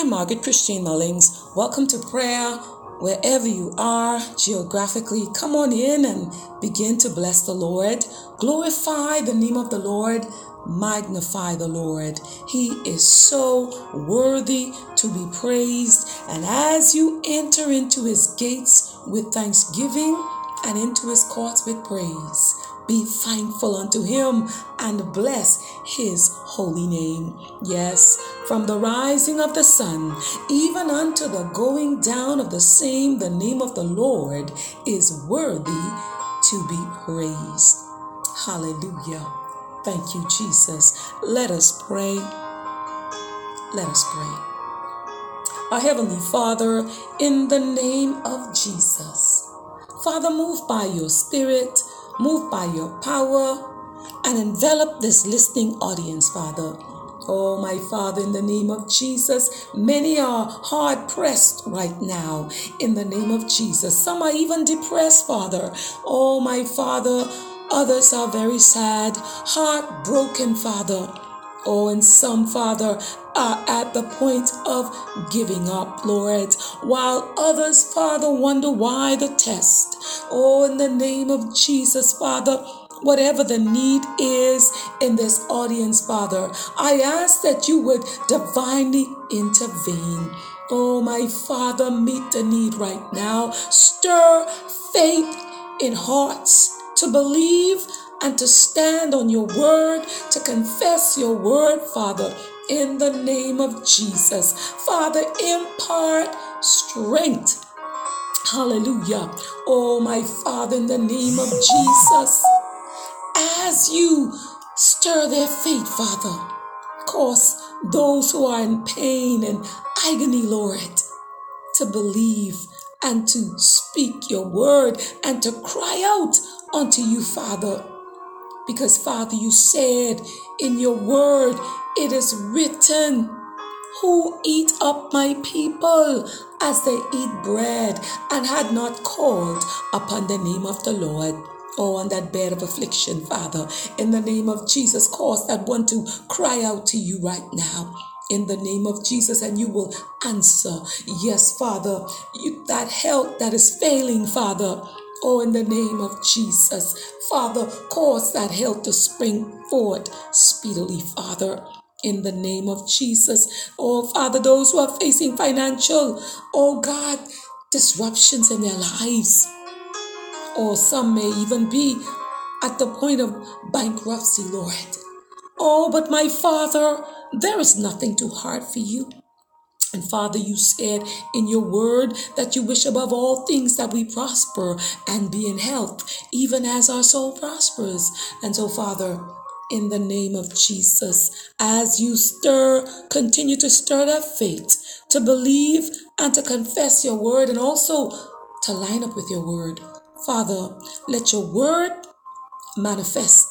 I'm Margaret Christine Mullings. Welcome to prayer wherever you are geographically. Come on in and begin to bless the Lord. Glorify the name of the Lord. Magnify the Lord. He is so worthy to be praised. And as you enter into his gates with thanksgiving and into his courts with praise, be thankful unto him and bless his holy name. Yes, from the rising of the sun even unto the going down of the same, the name of the Lord is worthy to be praised. Hallelujah. Thank you, Jesus. Let us pray. Let us pray. Our Heavenly Father, in the name of Jesus, Father, move by your Spirit Move by your power and envelop this listening audience, Father. Oh, my Father, in the name of Jesus, many are hard pressed right now. In the name of Jesus, some are even depressed, Father. Oh, my Father, others are very sad, heartbroken, Father. Oh, and some, Father, are at the point of giving up, Lord, while others, Father, wonder why the test. Oh, in the name of Jesus, Father, whatever the need is in this audience, Father, I ask that you would divinely intervene. Oh, my Father, meet the need right now. Stir faith in hearts to believe and to stand on your word, to confess your word, Father, in the name of Jesus. Father, impart strength. Hallelujah. Oh, my Father, in the name of Jesus, as you stir their faith, Father, cause those who are in pain and agony, Lord, to believe and to speak your word and to cry out unto you, Father. Because, Father, you said in your word, it is written, Who eat up my people as they eat bread, and had not called upon the name of the Lord. Oh, on that bed of affliction, Father, in the name of Jesus, cause that one to cry out to you right now in the name of Jesus, and you will answer. Yes, Father, you, that health that is failing, Father, Oh, in the name of Jesus, Father, cause that health to spring forth speedily, Father. In the name of Jesus. Oh, Father, those who are facing financial, oh God, disruptions in their lives. Or some may even be at the point of bankruptcy, Lord. Oh, but my Father, there is nothing too hard for you. And Father, you said in your word that you wish above all things that we prosper and be in health, even as our soul prospers. And so, Father, in the name of Jesus, as you stir, continue to stir that faith, to believe and to confess your word, and also to line up with your word. Father, let your word manifest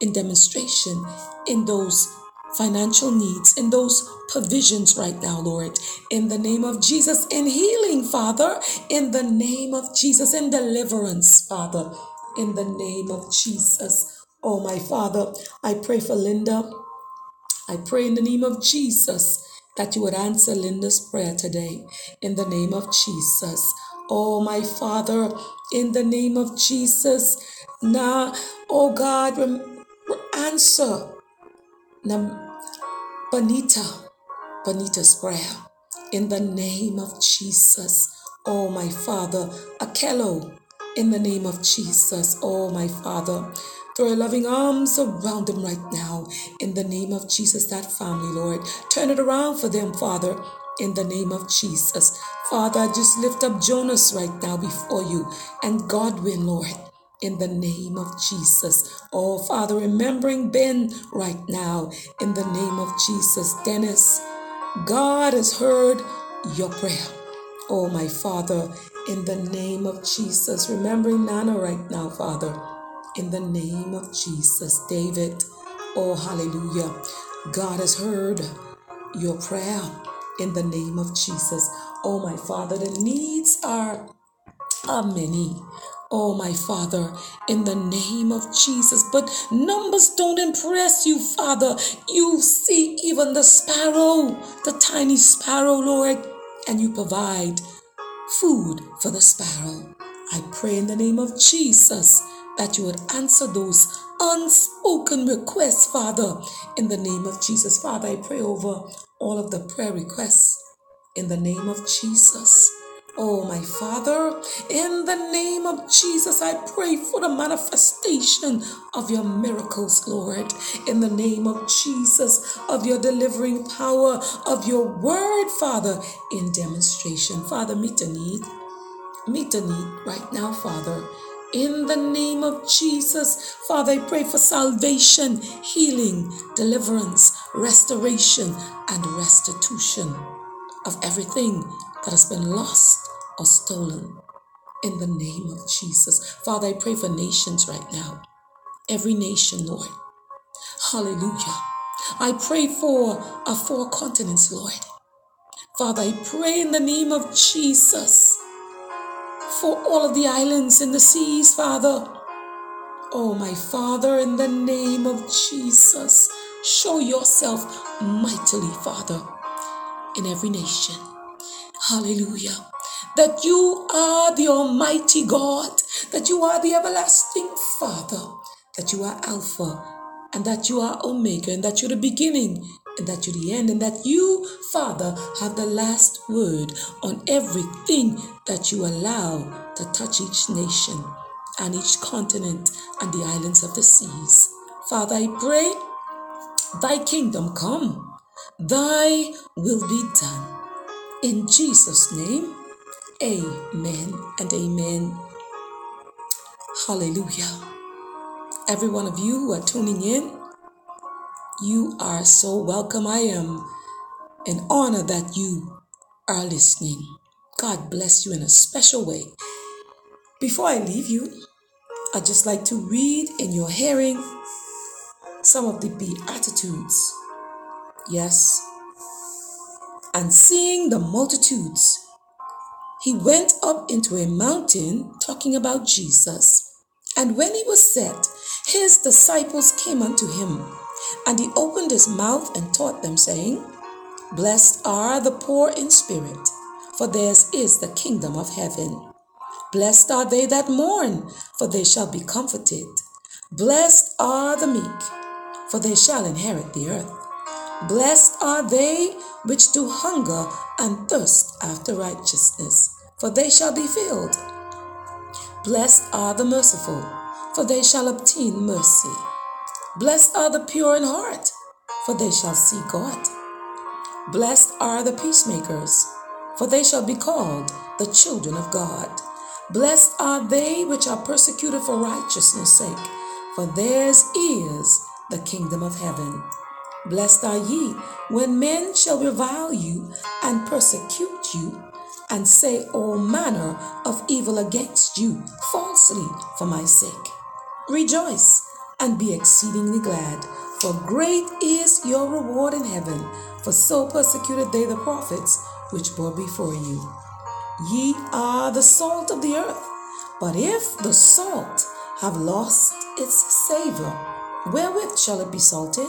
in demonstration in those financial needs, in those provisions right now, Lord. In the name of Jesus, in healing, Father. In the name of Jesus, in deliverance, Father. In the name of Jesus. Oh, my Father, I pray for Linda. I pray in the name of Jesus that you would answer Linda's prayer today. In the name of Jesus. Oh, my Father, in the name of Jesus. Now, oh God, answer. Bonita. Bonita's prayer. In the name of Jesus, oh my Father, Akello, in the name of Jesus, oh my Father, throw your loving arms around them right now. In the name of Jesus, that family, Lord, turn it around for them, Father. In the name of Jesus. Father, I just lift up Jonas right now before you and God Godwin, Lord in the name of Jesus. Oh, Father, remembering Ben right now in the name of Jesus. Dennis, God has heard your prayer. Oh, my Father, in the name of Jesus, remembering Nana right now, Father, in the name of Jesus. David, oh, hallelujah. God has heard your prayer in the name of Jesus. Oh, my Father, the needs are, are many. Oh, my Father, in the name of Jesus. But numbers don't impress you, Father. You see even the sparrow, the tiny sparrow, Lord, and you provide food for the sparrow. I pray in the name of Jesus that you would answer those unspoken requests, Father, in the name of Jesus. Father, I pray over all of the prayer requests in the name of Jesus. Oh, my Father, in the name of Jesus, I pray for the manifestation of your miracles, Lord. In the name of Jesus, of your delivering power, of your word, Father, in demonstration. Father, meet the need. Meet the need right now, Father. In the name of Jesus, Father, I pray for salvation, healing, deliverance, restoration, and restitution of everything that has been lost or stolen. In the name of Jesus. Father, I pray for nations right now. Every nation, Lord. Hallelujah. I pray for our four continents, Lord. Father, I pray in the name of Jesus for all of the islands and the seas, Father. Oh, my Father, in the name of Jesus, show yourself mightily, Father, in every nation. Hallelujah. That you are the Almighty God, that you are the everlasting Father, that you are Alpha, and that you are Omega, and that you're the beginning, and that you're the end, and that you, Father, have the last word on everything that you allow to touch each nation and each continent and the islands of the seas. Father, I pray, thy kingdom come, thy will be done. In Jesus' name, amen and amen. Hallelujah. Every one of you who are tuning in, you are so welcome. I am an honor that you are listening. God bless you in a special way. Before I leave you, I'd just like to read in your hearing some of the Beatitudes. Yes. And seeing the multitudes, he went up into a mountain talking about Jesus. And when he was set, his disciples came unto him. And he opened his mouth and taught them, saying, Blessed are the poor in spirit, for theirs is the kingdom of heaven. Blessed are they that mourn, for they shall be comforted. Blessed are the meek, for they shall inherit the earth. Blessed are they which do hunger and thirst after righteousness, for they shall be filled. Blessed are the merciful, for they shall obtain mercy. Blessed are the pure in heart, for they shall see God. Blessed are the peacemakers, for they shall be called the children of God. Blessed are they which are persecuted for righteousness' sake, for theirs is the kingdom of heaven. Blessed are ye when men shall revile you and persecute you, and say all manner of evil against you falsely for my sake. Rejoice and be exceedingly glad, for great is your reward in heaven, for so persecuted they the prophets which were before you. Ye are the salt of the earth, but if the salt have lost its savor, wherewith shall it be salted?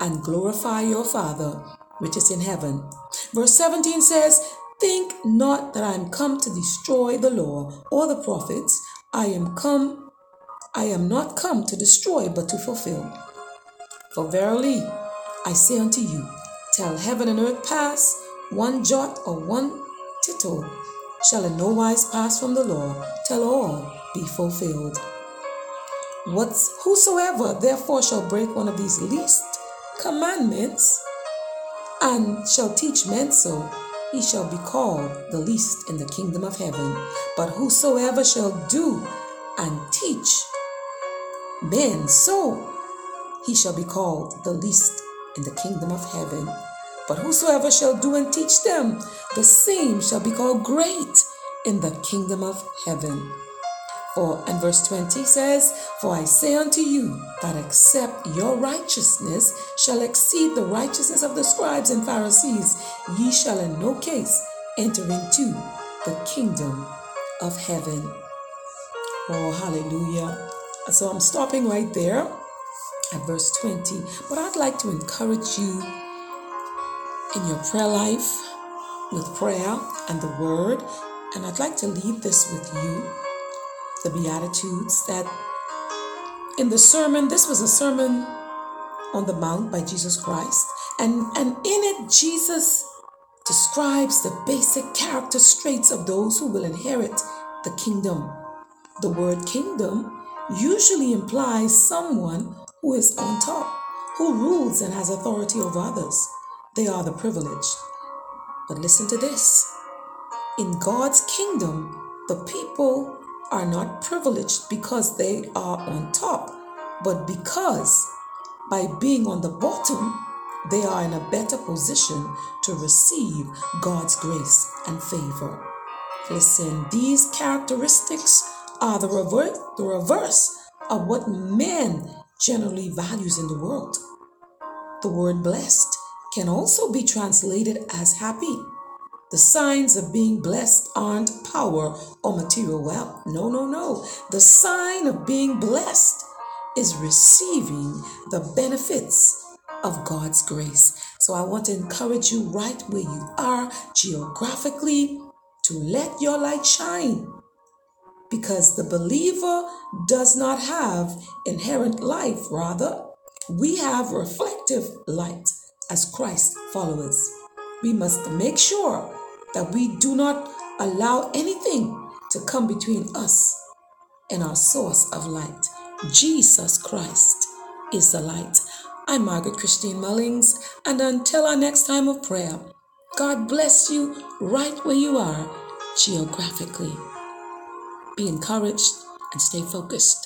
and glorify your Father which is in heaven. Verse 17 says, Think not that I am come to destroy the law or the prophets. I am come, I am not come to destroy, but to fulfill. For verily I say unto you, till heaven and earth pass, one jot or one tittle shall in no wise pass from the law, till all be fulfilled. What's, whosoever therefore shall break one of these least commandments and shall teach men so, he shall be called the least in the kingdom of heaven. But whosoever shall do and teach men, so he shall be called the least in the kingdom of heaven. But whosoever shall do and teach them, the same shall be called great in the kingdom of heaven. For and verse 20 says, For I say unto you that except your righteousness shall exceed the righteousness of the scribes and Pharisees, ye shall in no case enter into the kingdom of heaven. Oh, hallelujah. So I'm stopping right there at verse 20. But I'd like to encourage you in your prayer life with prayer and the word. And I'd like to leave this with you the Beatitudes that in the sermon, this was a sermon on the Mount by Jesus Christ. And, and in it, Jesus describes the basic character traits of those who will inherit the kingdom. The word kingdom usually implies someone who is on top, who rules and has authority over others. They are the privileged. But listen to this in God's kingdom, the people are not privileged because they are on top, but because by being on the bottom, they are in a better position to receive God's grace and favor. Listen, these characteristics are the reverse, the reverse of what men generally values in the world. The word blessed can also be translated as happy. The signs of being blessed aren't power or material wealth. No, no, no. The sign of being blessed is receiving the benefits of God's grace. So I want to encourage you right where you are geographically to let your light shine. Because the believer does not have inherent life, rather, we have reflective light as Christ followers. We must make sure that we do not allow anything to come between us and our source of light. Jesus Christ is the light. I'm Margaret Christine Mullings, and until our next time of prayer, God bless you right where you are geographically. Be encouraged and stay focused.